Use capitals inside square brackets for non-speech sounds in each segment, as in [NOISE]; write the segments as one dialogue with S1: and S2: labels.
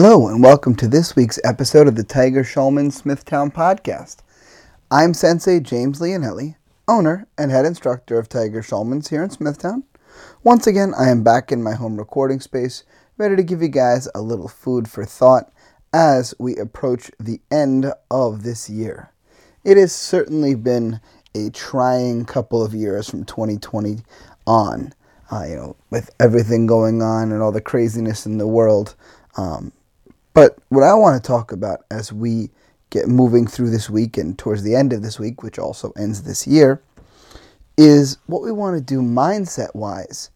S1: Hello, and welcome to this week's episode of the Tiger Schulman Smithtown podcast. I'm Sensei James Leonelli, owner and head instructor of Tiger Schulman's here in Smithtown. Once again, I am back in my home recording space, ready to give you guys a little food for thought as we approach the end of this year. It has certainly been a trying couple of years from 2020 on, uh, you know, with everything going on and all the craziness in the world. Um, but what I want to talk about as we get moving through this week and towards the end of this week, which also ends this year, is what we want to do mindset wise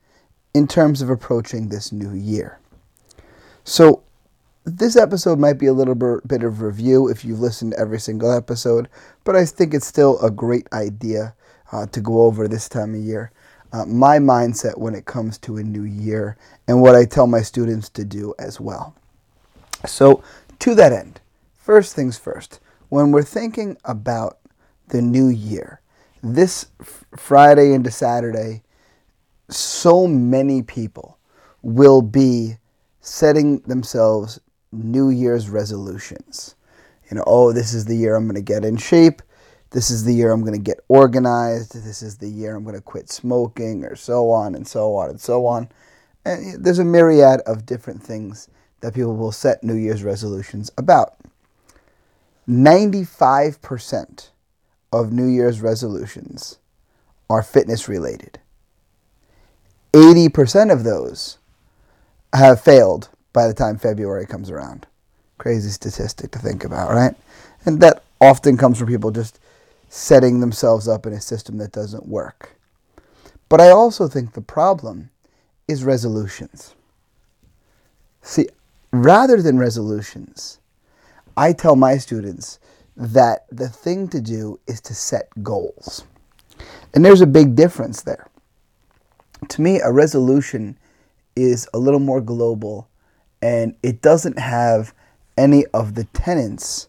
S1: in terms of approaching this new year. So, this episode might be a little bit of review if you've listened to every single episode, but I think it's still a great idea uh, to go over this time of year. Uh, my mindset when it comes to a new year and what I tell my students to do as well. So, to that end, first things first, when we're thinking about the new year, this Friday into Saturday, so many people will be setting themselves New Year's resolutions. You know, oh, this is the year I'm going to get in shape. This is the year I'm going to get organized. This is the year I'm going to quit smoking, or so on and so on and so on. And there's a myriad of different things that people will set New Year's resolutions about. 95% of New Year's resolutions are fitness related. 80% of those have failed by the time February comes around. Crazy statistic to think about, right? And that often comes from people just setting themselves up in a system that doesn't work. But I also think the problem is resolutions. See, rather than resolutions, I tell my students that the thing to do is to set goals. And there's a big difference there. To me, a resolution is a little more global and it doesn't have any of the tenets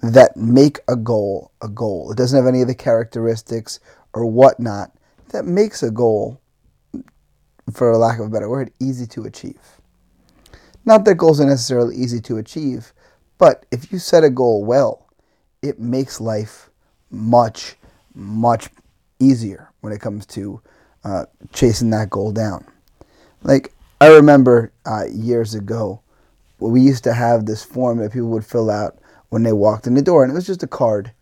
S1: that make a goal a goal. It doesn't have any of the characteristics or whatnot that makes a goal, for lack of a better word, easy to achieve. Not that goals are necessarily easy to achieve, but if you set a goal well, it makes life much, much easier when it comes to uh, chasing that goal down. Like, I remember uh, years ago, we used to have this form that people would fill out when they walked in the door, and it was just a card.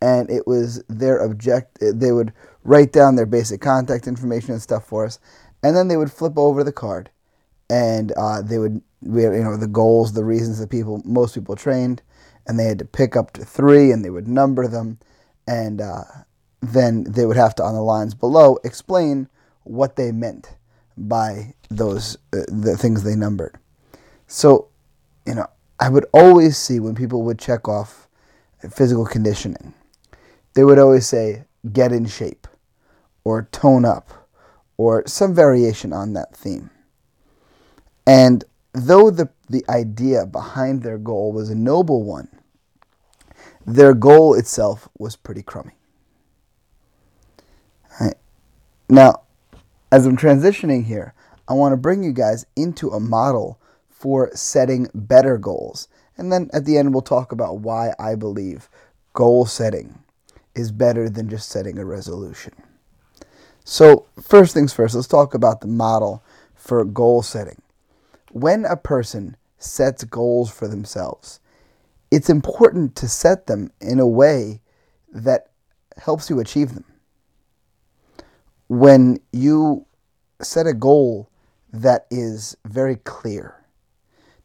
S1: And it was their object, they would write down their basic contact information and stuff for us, and then they would flip over the card and uh, they would we had, you know the goals, the reasons that people most people trained, and they had to pick up to three, and they would number them, and uh, then they would have to on the lines below explain what they meant by those uh, the things they numbered. So, you know, I would always see when people would check off physical conditioning, they would always say get in shape, or tone up, or some variation on that theme. And though the, the idea behind their goal was a noble one, their goal itself was pretty crummy. Right. Now, as I'm transitioning here, I want to bring you guys into a model for setting better goals. And then at the end, we'll talk about why I believe goal setting is better than just setting a resolution. So, first things first, let's talk about the model for goal setting when a person sets goals for themselves, it's important to set them in a way that helps you achieve them. When you set a goal that is very clear,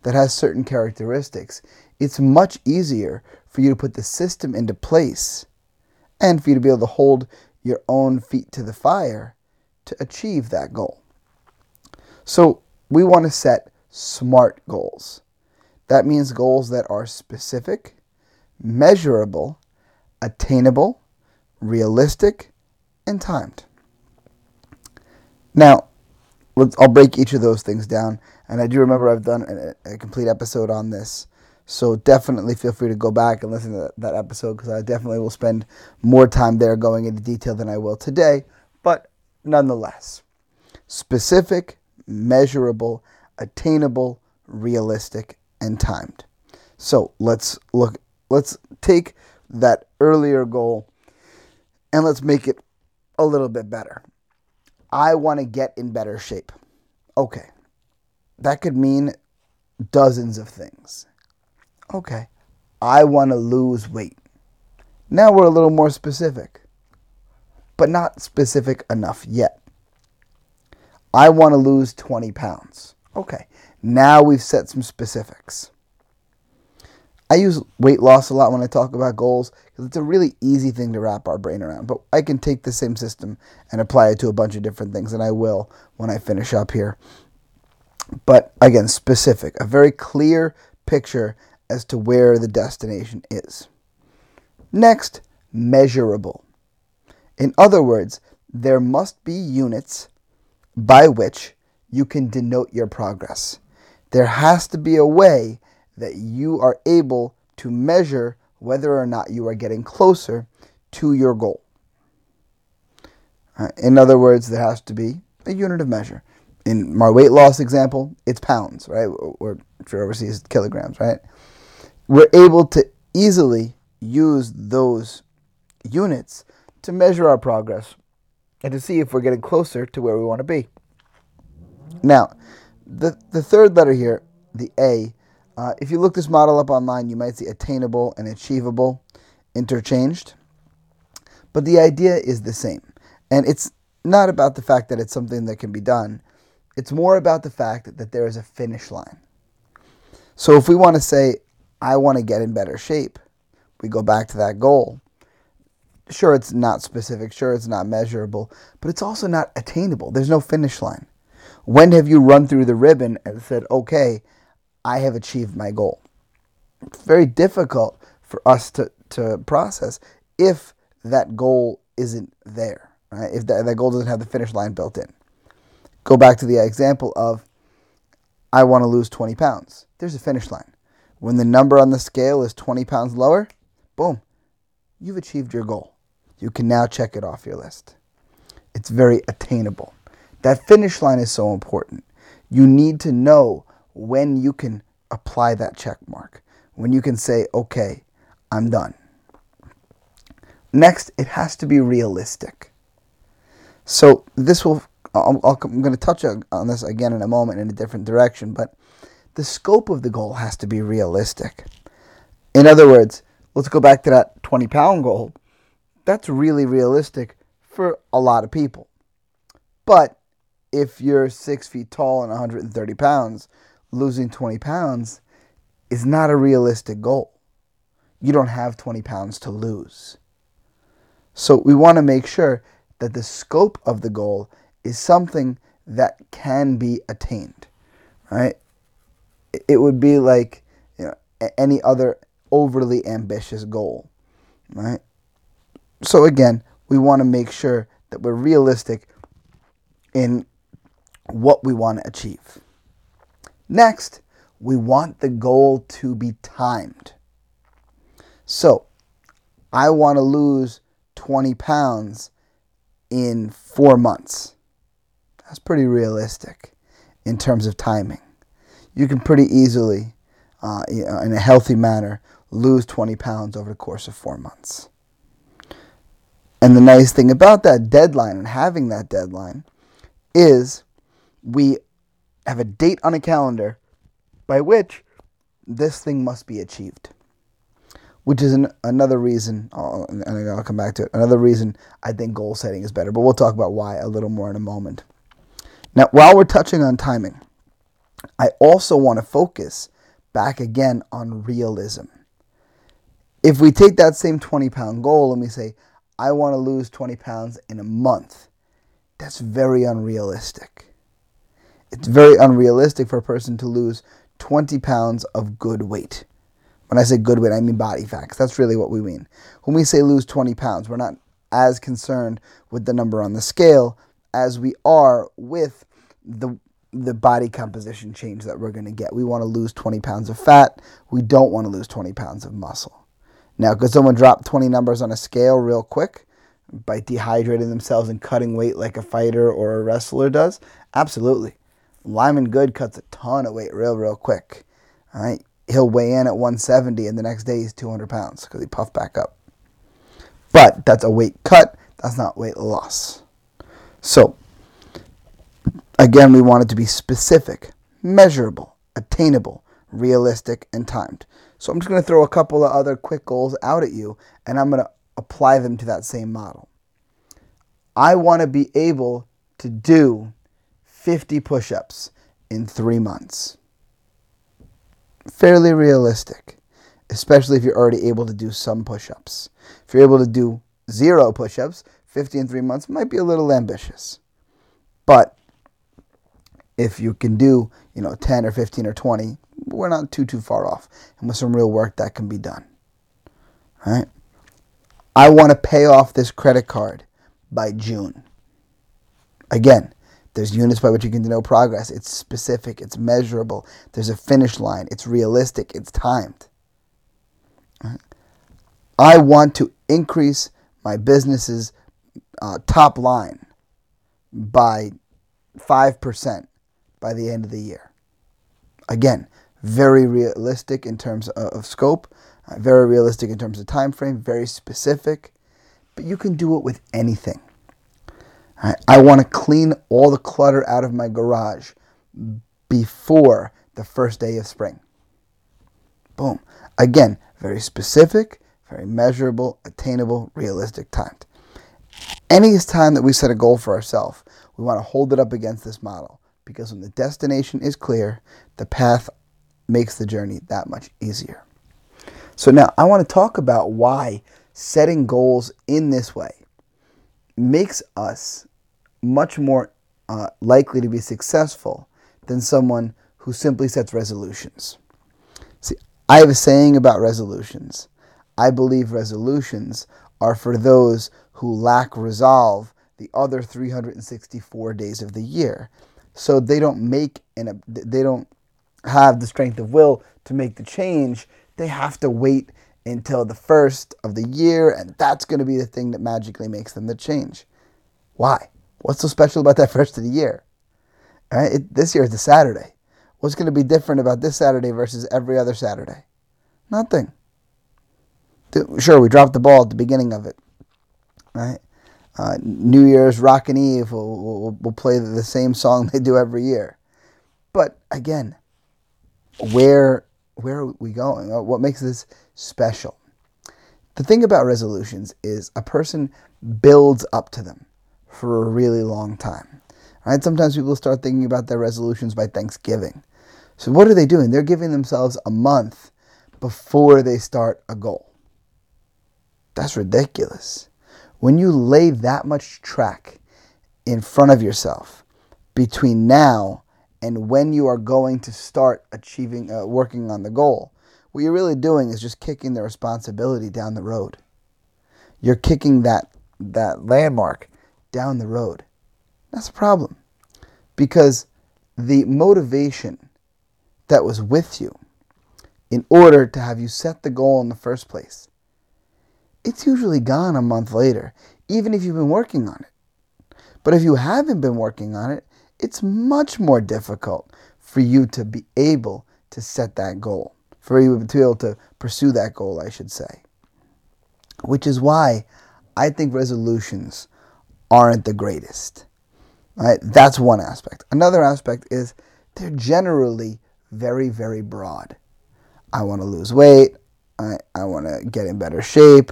S1: that has certain characteristics, it's much easier for you to put the system into place and for you to be able to hold your own feet to the fire to achieve that goal. So, we want to set SMART goals. That means goals that are specific, measurable, attainable, realistic, and timed. Now, I'll break each of those things down. And I do remember I've done a, a complete episode on this. So definitely feel free to go back and listen to that, that episode because I definitely will spend more time there going into detail than I will today. But nonetheless, specific, measurable, attainable, realistic, and timed. So let's look. Let's take that earlier goal and let's make it a little bit better. I want to get in better shape. Okay. That could mean dozens of things. Okay. I want to lose weight. Now we're a little more specific, but not specific enough yet. I want to lose 20 pounds. Okay. Now we've set some specifics. I use weight loss a lot when I talk about goals because it's a really easy thing to wrap our brain around. But I can take the same system and apply it to a bunch of different things, and I will when I finish up here. But again, specific, a very clear picture as to where the destination is. Next, measurable. In other words, there must be units by which you can denote your progress. There has to be a way that you are able to measure whether or not you are getting closer to your goal. Uh, in other words, there has to be a unit of measure. In my weight loss example, it's pounds, right? Or if you're overseas, kilograms, right? We're able to easily use those units to measure our progress and to see if we're getting closer to where we want to be. Now, the, the third letter here, the A, uh, if you look this model up online, you might see attainable and achievable interchanged. But the idea is the same. And it's not about the fact that it's something that can be done, it's more about the fact that there is a finish line. So if we want to say, I want to get in better shape, we go back to that goal. Sure, it's not specific, sure, it's not measurable, but it's also not attainable. There's no finish line. When have you run through the ribbon and said, okay, I have achieved my goal. It's very difficult for us to, to process if that goal isn't there, right? If that, that goal doesn't have the finish line built in. Go back to the example of I want to lose 20 pounds. There's a finish line. When the number on the scale is 20 pounds lower, boom, you've achieved your goal. You can now check it off your list. It's very attainable. That finish line is so important. You need to know when you can apply that check mark, when you can say, okay, I'm done. Next, it has to be realistic. So this will, i am going to touch on this again in a moment in a different direction, but the scope of the goal has to be realistic. In other words, let's go back to that 20 pound goal. That's really realistic for a lot of people. But if you're six feet tall and 130 pounds, losing 20 pounds is not a realistic goal. You don't have 20 pounds to lose. So we want to make sure that the scope of the goal is something that can be attained, right? It would be like you know, any other overly ambitious goal, right? So again, we want to make sure that we're realistic in what we want to achieve. Next, we want the goal to be timed. So, I want to lose 20 pounds in four months. That's pretty realistic in terms of timing. You can pretty easily, uh, in a healthy manner, lose 20 pounds over the course of four months. And the nice thing about that deadline and having that deadline is we have a date on a calendar by which this thing must be achieved. Which is an, another reason, and I'll come back to it, another reason I think goal setting is better, but we'll talk about why a little more in a moment. Now, while we're touching on timing, I also want to focus back again on realism. If we take that same 20 pound goal and we say, I want to lose 20 pounds in a month, that's very unrealistic. It's very unrealistic for a person to lose 20 pounds of good weight. When I say good weight, I mean body fat, that's really what we mean. When we say lose 20 pounds, we're not as concerned with the number on the scale as we are with the the body composition change that we're going to get. We want to lose 20 pounds of fat. We don't want to lose 20 pounds of muscle. Now, could someone drop 20 numbers on a scale real quick by dehydrating themselves and cutting weight like a fighter or a wrestler does? Absolutely. Lyman Good cuts a ton of weight real, real quick. All right. he'll weigh in at 170 and the next day he's 200 pounds because he puffed back up. But that's a weight cut, that's not weight loss. So, again, we want it to be specific, measurable, attainable, realistic, and timed. So, I'm just going to throw a couple of other quick goals out at you and I'm going to apply them to that same model. I want to be able to do 50 push ups in three months. Fairly realistic, especially if you're already able to do some push ups. If you're able to do zero push ups, 50 in three months might be a little ambitious. But if you can do, you know, 10 or 15 or 20, we're not too, too far off. And with some real work, that can be done. All right? I want to pay off this credit card by June. Again, there's units by which you can denote progress. It's specific, it's measurable. There's a finish line, it's realistic, it's timed. I want to increase my business's uh, top line by 5% by the end of the year. Again, very realistic in terms of, scope, uh, very realistic in terms of time frame, very specific, but you can do it with anything. I, want to clean all the clutter out of my garage before the first day of spring. Boom. Again, very specific, very measurable, attainable, realistic time. Any time that we set a goal for ourselves, we want to hold it up against this model because when the destination is clear, the path makes the journey that much easier. So now I want to talk about why setting goals in this way makes us much more uh, likely to be successful than someone who simply sets resolutions. See, I have a saying about resolutions. I believe resolutions are for those who lack resolve the other 364 days of the year. So they don't make and they don't have the strength of will to make the change. They have to wait until the first of the year, and that's going to be the thing that magically makes them the change. Why? What's so special about that [LAUGHS] first of the year? Right? It, this year is a Saturday. What's going to be different about this Saturday versus every other Saturday? Nothing. Sure, we dropped the ball at the beginning of it. Right? Uh, New Year's Rockin' Eve, we'll, we'll, we'll play the same song [LAUGHS] they do every year. But again, where where are we going? Uh, what makes this special? The thing about resolutions is a person builds up to them for a really long time. Right? Sometimes people start thinking about their resolutions by Thanksgiving. So what are they doing? They're giving themselves a month before they start a goal. That's ridiculous. When you lay that much track in front of yourself between now and when you are going to start achieving uh, working on the goal, what you're really doing is just kicking the responsibility down the road. You're kicking that that landmark down the road. That's a problem. Because the motivation that was with you in order to have you set the goal in the first place, it's usually gone a month later, even if you've been working on it. But if you haven't been working on it, it's much more difficult for you to be able to set that goal, for you to be able to pursue that goal, I should say. Which is why I think resolutions aren't the greatest. Right? That's one aspect. Another aspect is they're generally very, very broad. I want to lose weight. I, I want to get in better shape.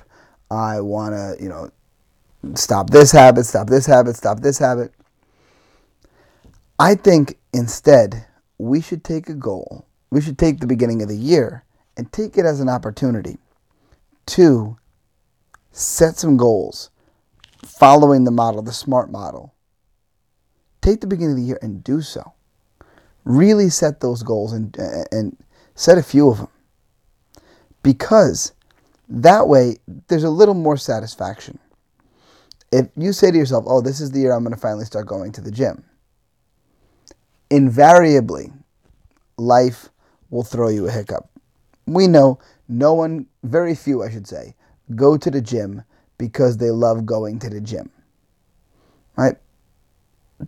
S1: I want to, you know, stop this habit, stop this habit, stop this habit. I think instead we should take a goal. We should take the beginning of the year and take it as an opportunity to set some goals following the model, the SMART model, take the beginning of the year and do so. Really set those goals and, and set a few of them. Because that way, there's a little more satisfaction. If you say to yourself, oh, this is the year I'm going to finally start going to the gym, invariably, life will throw you a hiccup. We know no one, very few, I should say, go to the gym because they love going to the gym. Right?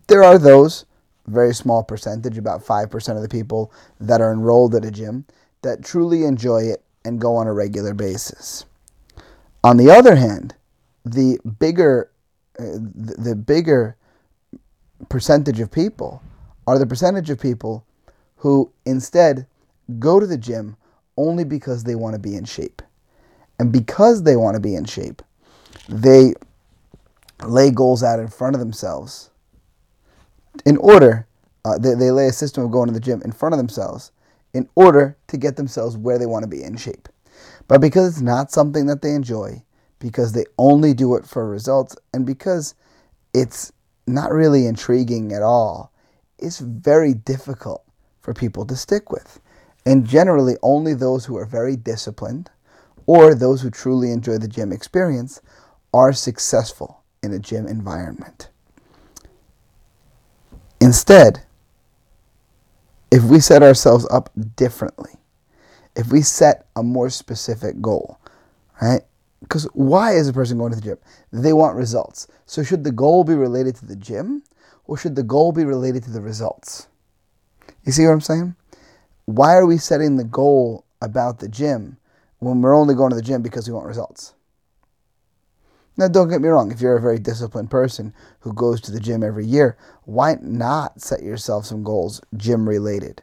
S1: There are those, very small percentage, about 5% of the people that are enrolled at a gym, that truly enjoy it and go on a regular basis. On the other hand, the bigger uh, the bigger percentage of people are the percentage of people who instead go to the gym only because they want to be in shape. And because they want to be in shape, they lay goals out in front of themselves in order, uh, they, they lay a system of going to the gym in front of themselves in order to get themselves where they want to be in shape. But because it's not something that they enjoy, because they only do it for results, and because it's not really intriguing at all, it's very difficult for people to stick with. And generally, only those who are very disciplined or those who truly enjoy the gym experience are successful in a gym environment. Instead, if we set ourselves up differently, if we set a more specific goal, right? Because why is a person going to the gym? They want results. So should the goal be related to the gym or should the goal be related to the results? You see what I'm saying? Why are we setting the goal about the gym when we're only going to the gym because we want results? Now, don't get me wrong, if you're a very disciplined person who goes to the gym every year, why not set yourself some goals gym related?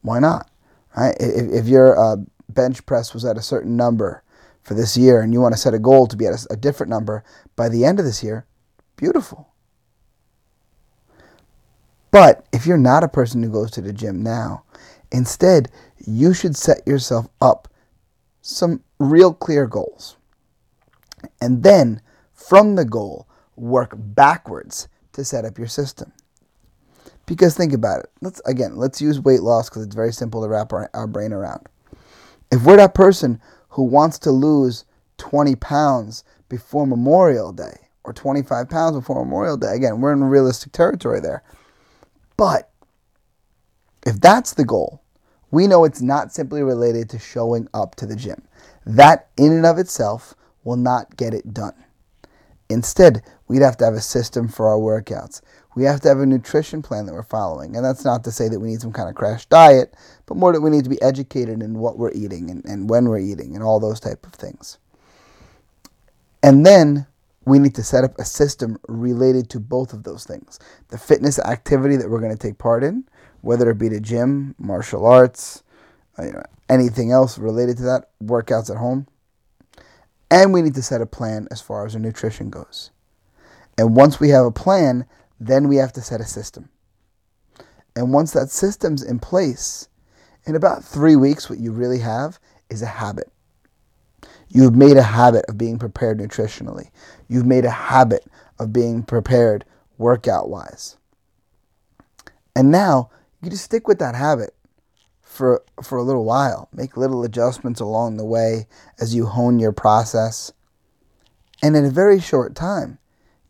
S1: Why not? Right? If, if your uh, bench press was at a certain number for this year and you want to set a goal to be at a, a different number by the end of this year, beautiful. But if you're not a person who goes to the gym now, instead, you should set yourself up some real clear goals. And then, from the goal, work backwards to set up your system. Because think about it. Let's again, let's use weight loss because it's very simple to wrap our, our brain around. If we're that person who wants to lose 20 pounds before Memorial Day or 25 pounds before Memorial Day, again, we're in realistic territory there. But if that's the goal, we know it's not simply related to showing up to the gym. That, in and of itself, will not get it done. Instead, we'd have to have a system for our workouts. We have to have a nutrition plan that we're following. And that's not to say that we need some kind of crash diet, but more that we need to be educated in what we're eating and, and when we're eating and all those type of things. And then we need to set up a system related to both of those things the fitness activity that we're going to take part in, whether it be the gym, martial arts, you know, anything else related to that, workouts at home. And we need to set a plan as far as our nutrition goes. And once we have a plan, then we have to set a system. And once that system's in place, in about three weeks, what you really have is a habit. You've made a habit of being prepared nutritionally. You've made a habit of being prepared workout wise. And now you just stick with that habit for, for a little while. Make little adjustments along the way as you hone your process. And in a very short time,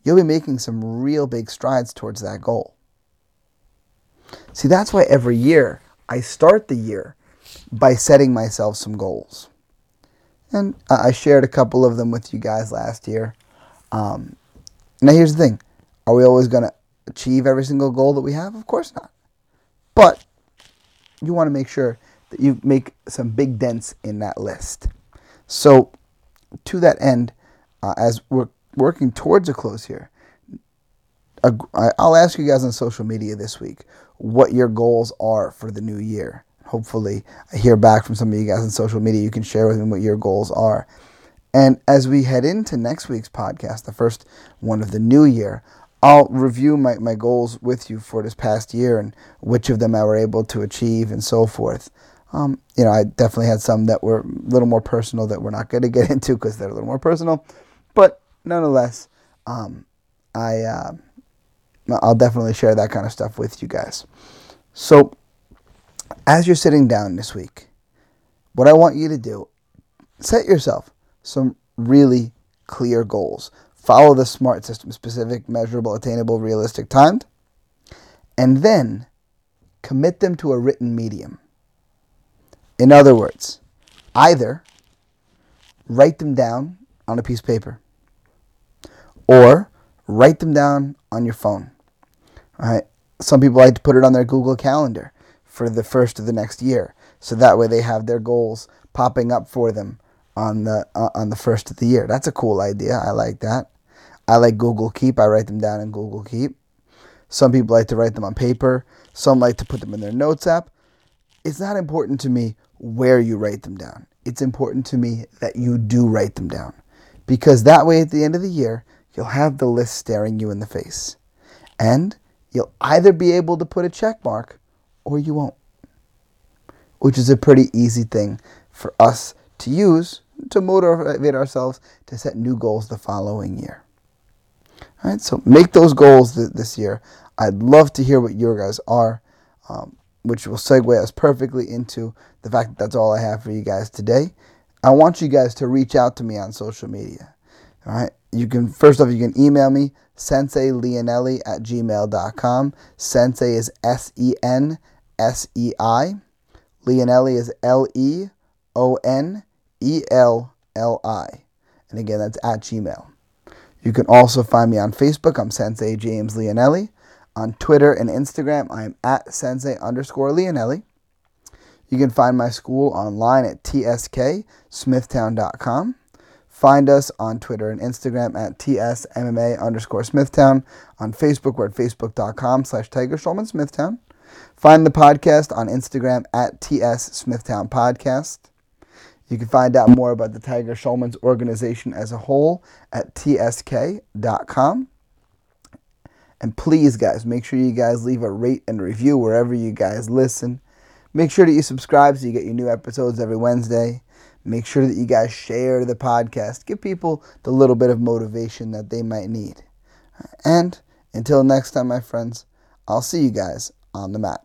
S1: you'll be making some real big strides towards that goal. See, that's why every year I start the year by setting myself some goals. And I shared a couple of them with you guys last year. Um, now, here's the thing Are we always going to achieve every single goal that we have? Of course not. But you want to make sure that you make some big dents in that list. So, to that end, uh, as we're working towards a close here, I'll ask you guys on social media this week what your goals are for the new year hopefully I hear back from some of you guys on social media. You can share with me what your goals are. And as we head into next week's podcast, the first one of the new year, I'll review my, my goals with you for this past year and which of them I were able to achieve and so forth. Um, you know, I definitely had some that were a little more personal that we're not going to get [LAUGHS] into because they're a little more personal. But nonetheless, um, I, uh, I'll definitely share that kind of stuff with you guys. So, as you're sitting down this week, what I want you to do, set yourself some really clear goals. Follow the SMART system specific, measurable, attainable, realistic, timed. And then commit them to a written medium. In other words, either write them down on a piece of paper or write them down on your phone. All right? Some people like to put it on their Google Calendar for the first of the next year. so that way they have their goals popping up for them on the uh, on the first of the year. That's a cool idea. I like that. I like Google Keep. I write them down in Google Keep. Some people like to write them on paper. Some like to put them in their notes app. It's not important to me where you write them down. It's important to me that you do write them down. Because that way, at the end of the year, you'll have the list staring you in the face. And you'll either be able to put a check mark or you won't. Which is a pretty easy thing for us to use to motivate ourselves to set new goals the following year. All right, so make those goals th- this year. I'd love to hear what your guys are, um, which will segue us perfectly into the fact that that's all I have for you guys today. I want you guys to reach out to me on social media. All right, you can first off you can email me sensei leonelli at gmail.com. Sensei is S E N S E I. Leonelli is L E L L I. And again, that's at Gmail. You can also find me on Facebook. I'm Sensei James Leonelli. On Twitter and Instagram, I am at Sensei underscore Leonelli. You can find my school online at tsksmithtown.com. Find us on Twitter and Instagram at tsmma underscore smithtown. On Facebook, we're at facebook.com slash Tiger Smithtown. Find the podcast on Instagram at TS Smithtown Podcast. You can find out more about the Tiger Schulman's organization as a whole at tsk.com. And please, guys, make sure you guys leave a rate and review wherever you guys listen. Make sure that you subscribe so you get your new episodes every Wednesday. Make sure that you guys share the podcast. Give people the little bit of motivation that they might need. And until next time, my friends, I'll see you guys on the mat.